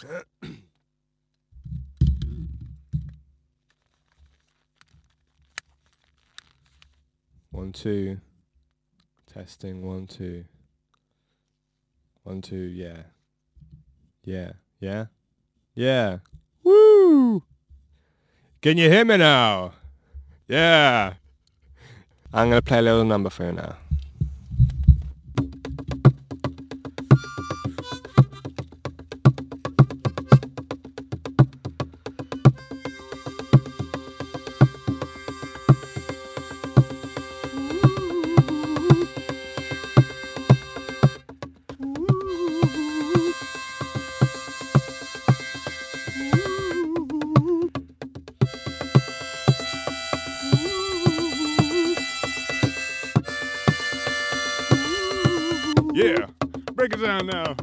One, two. Testing, one, two. One, two, yeah. Yeah, yeah, yeah. Woo! Can you hear me now? Yeah. I'm gonna play a little number for you now. Yeah, break it down now.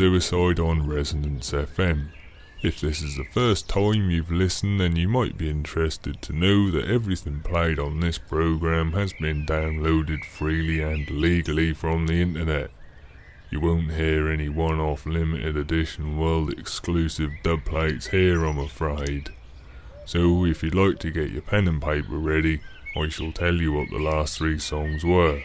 Suicide on Resonance FM. If this is the first time you've listened, then you might be interested to know that everything played on this program has been downloaded freely and legally from the internet. You won't hear any one off limited edition world exclusive dub plates here, I'm afraid. So if you'd like to get your pen and paper ready, I shall tell you what the last three songs were.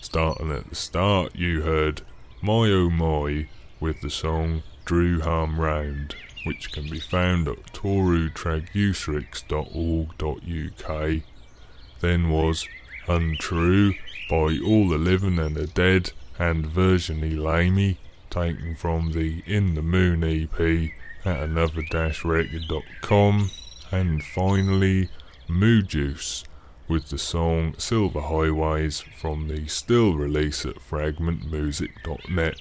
Starting at the start, you heard My Oh My with the song Drew Harm Round, which can be found at torutraguserix.org.uk. Then was Untrue by All the Living and the Dead and Virginie Lamy, taken from the In the Moon EP at another-record.com. And finally, Moo Juice with the song Silver Highways from the still release at fragmentmusic.net.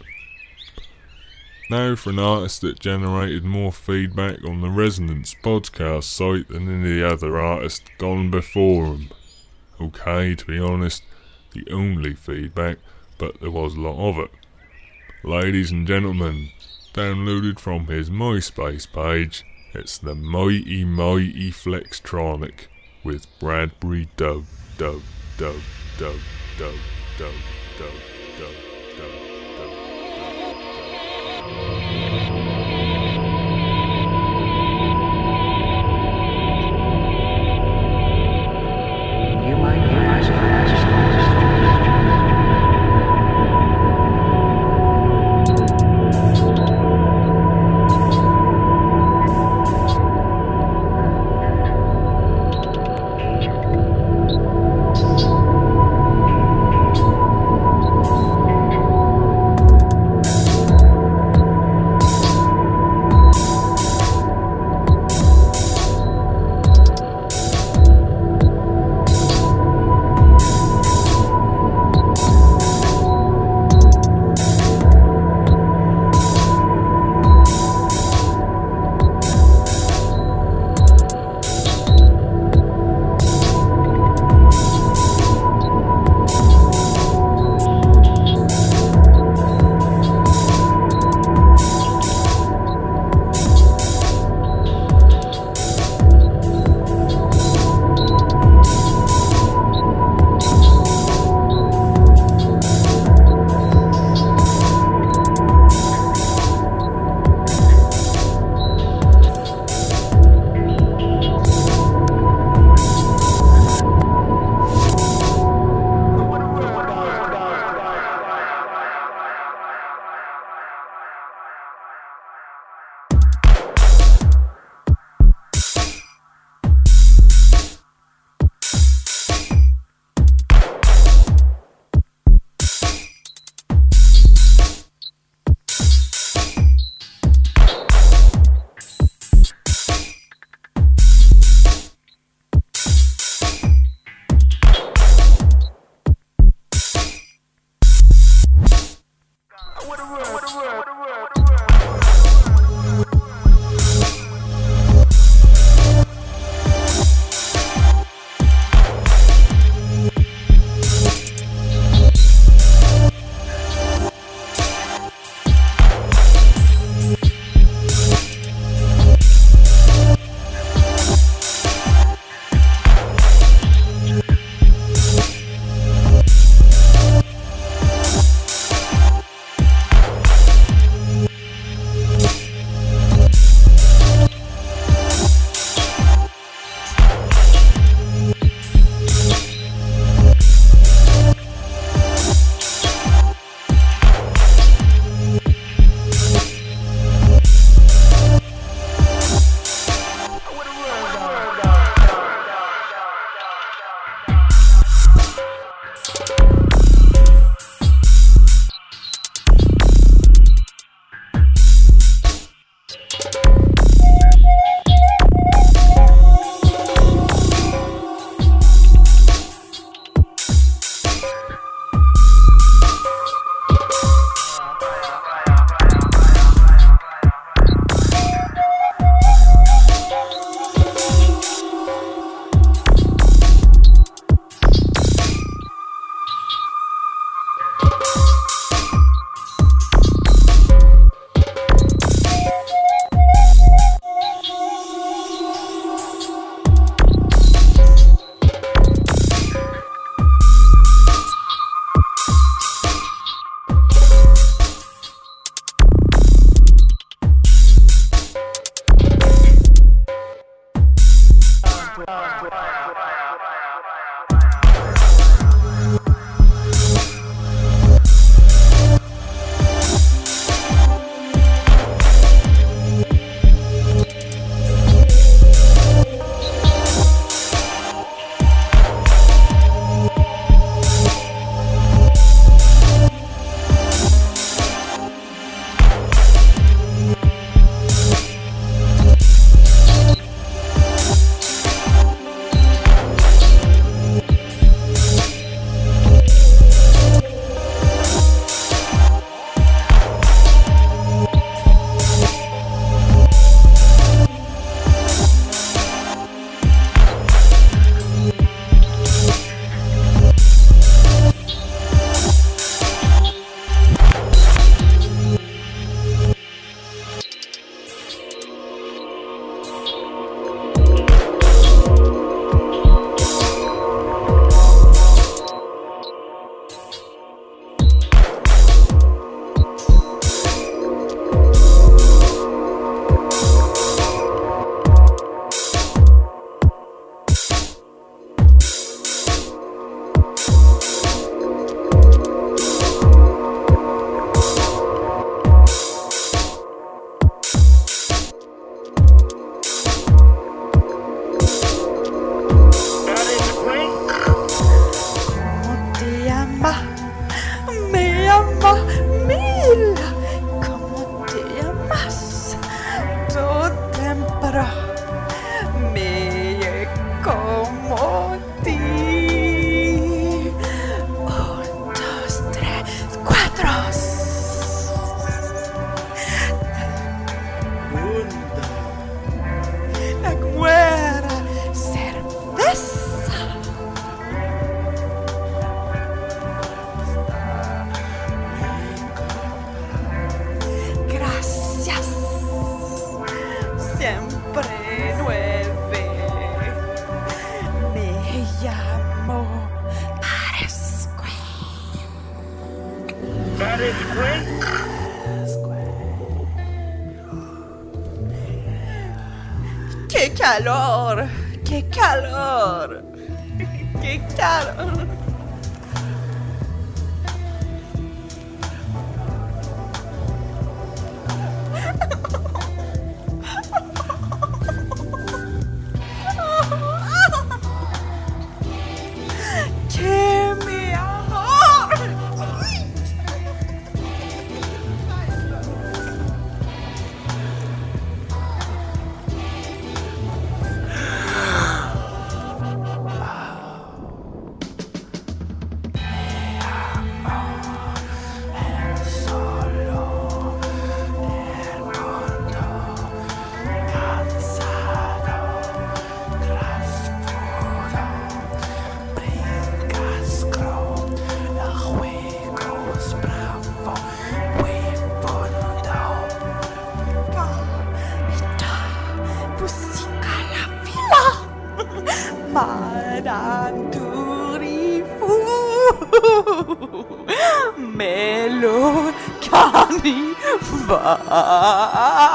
Now for an artist that generated more feedback on the Resonance podcast site than any other artist gone before him. Okay, to be honest, the only feedback, but there was a lot of it. Ladies and gentlemen, downloaded from his MySpace page, it's the Mighty Mighty Flextronic with Bradbury Dub Dub Dub Dub Dub Dub Dub Dub ¡Qué calor! ¡Qué calor! ¡Qué calor! 啊啊啊啊啊！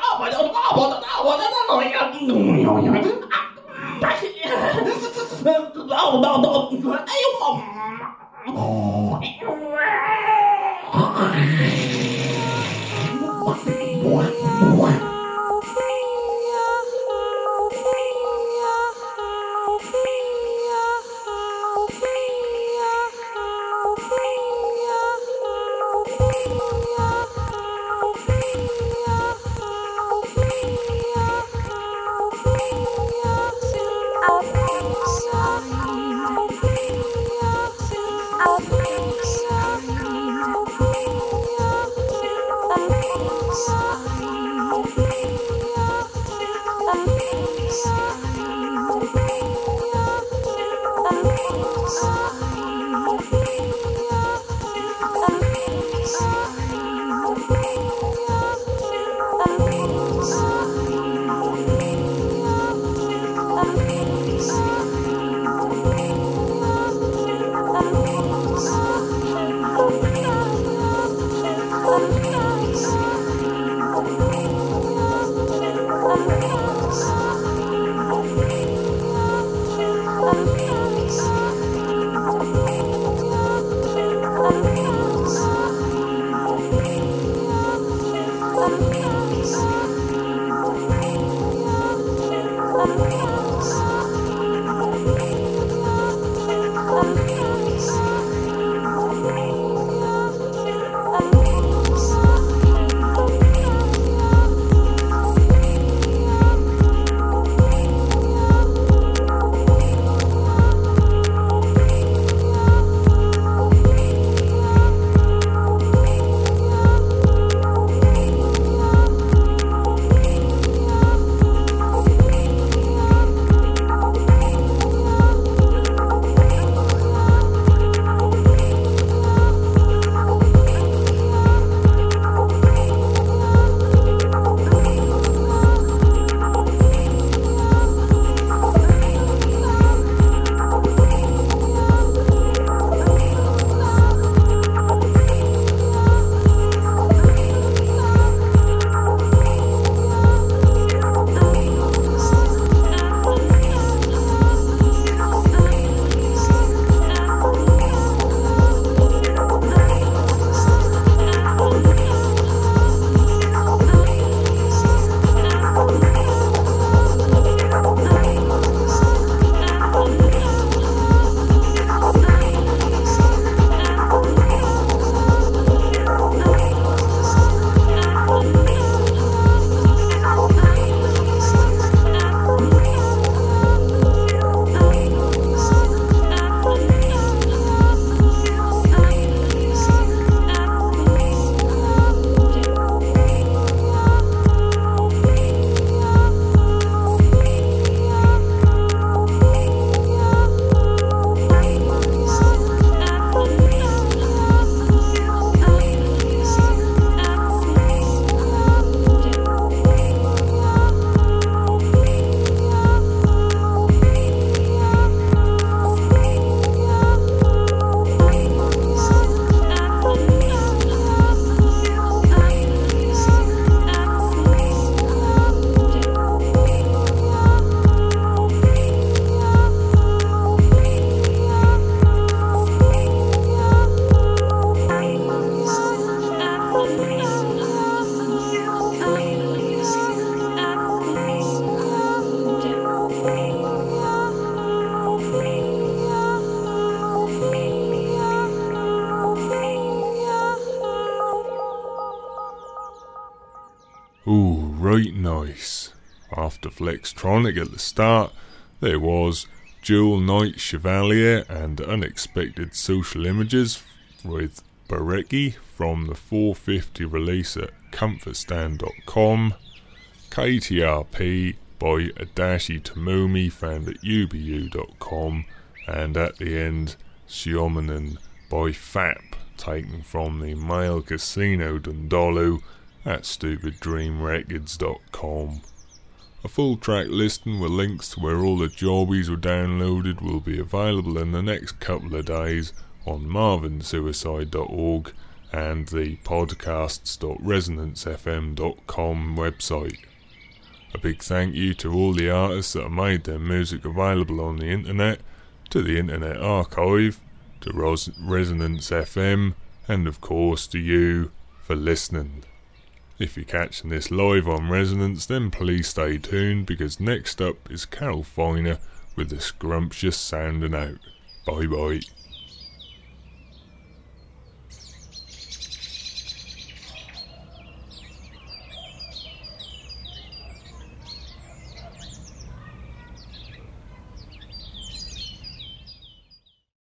大伙子，大伙子，大伙子，大老爷，哎呦，At the start, there was Dual Knight Chevalier and Unexpected Social Images with Bareki from the 450 release at comfortstand.com, KTRP by Adachi Tomomi found at ubu.com, and at the end, Xiominen by FAP taken from the Male Casino Dundalo at stupiddreamrecords.com. A full track listing with links to where all the jobbies were downloaded will be available in the next couple of days on marvinsuicide.org and the podcasts.resonancefm.com website. A big thank you to all the artists that have made their music available on the internet, to the Internet Archive, to Ros- Resonance FM, and of course to you for listening. If you're catching this live on Resonance, then please stay tuned because next up is Carole Finer with the scrumptious sounding out. Bye bye.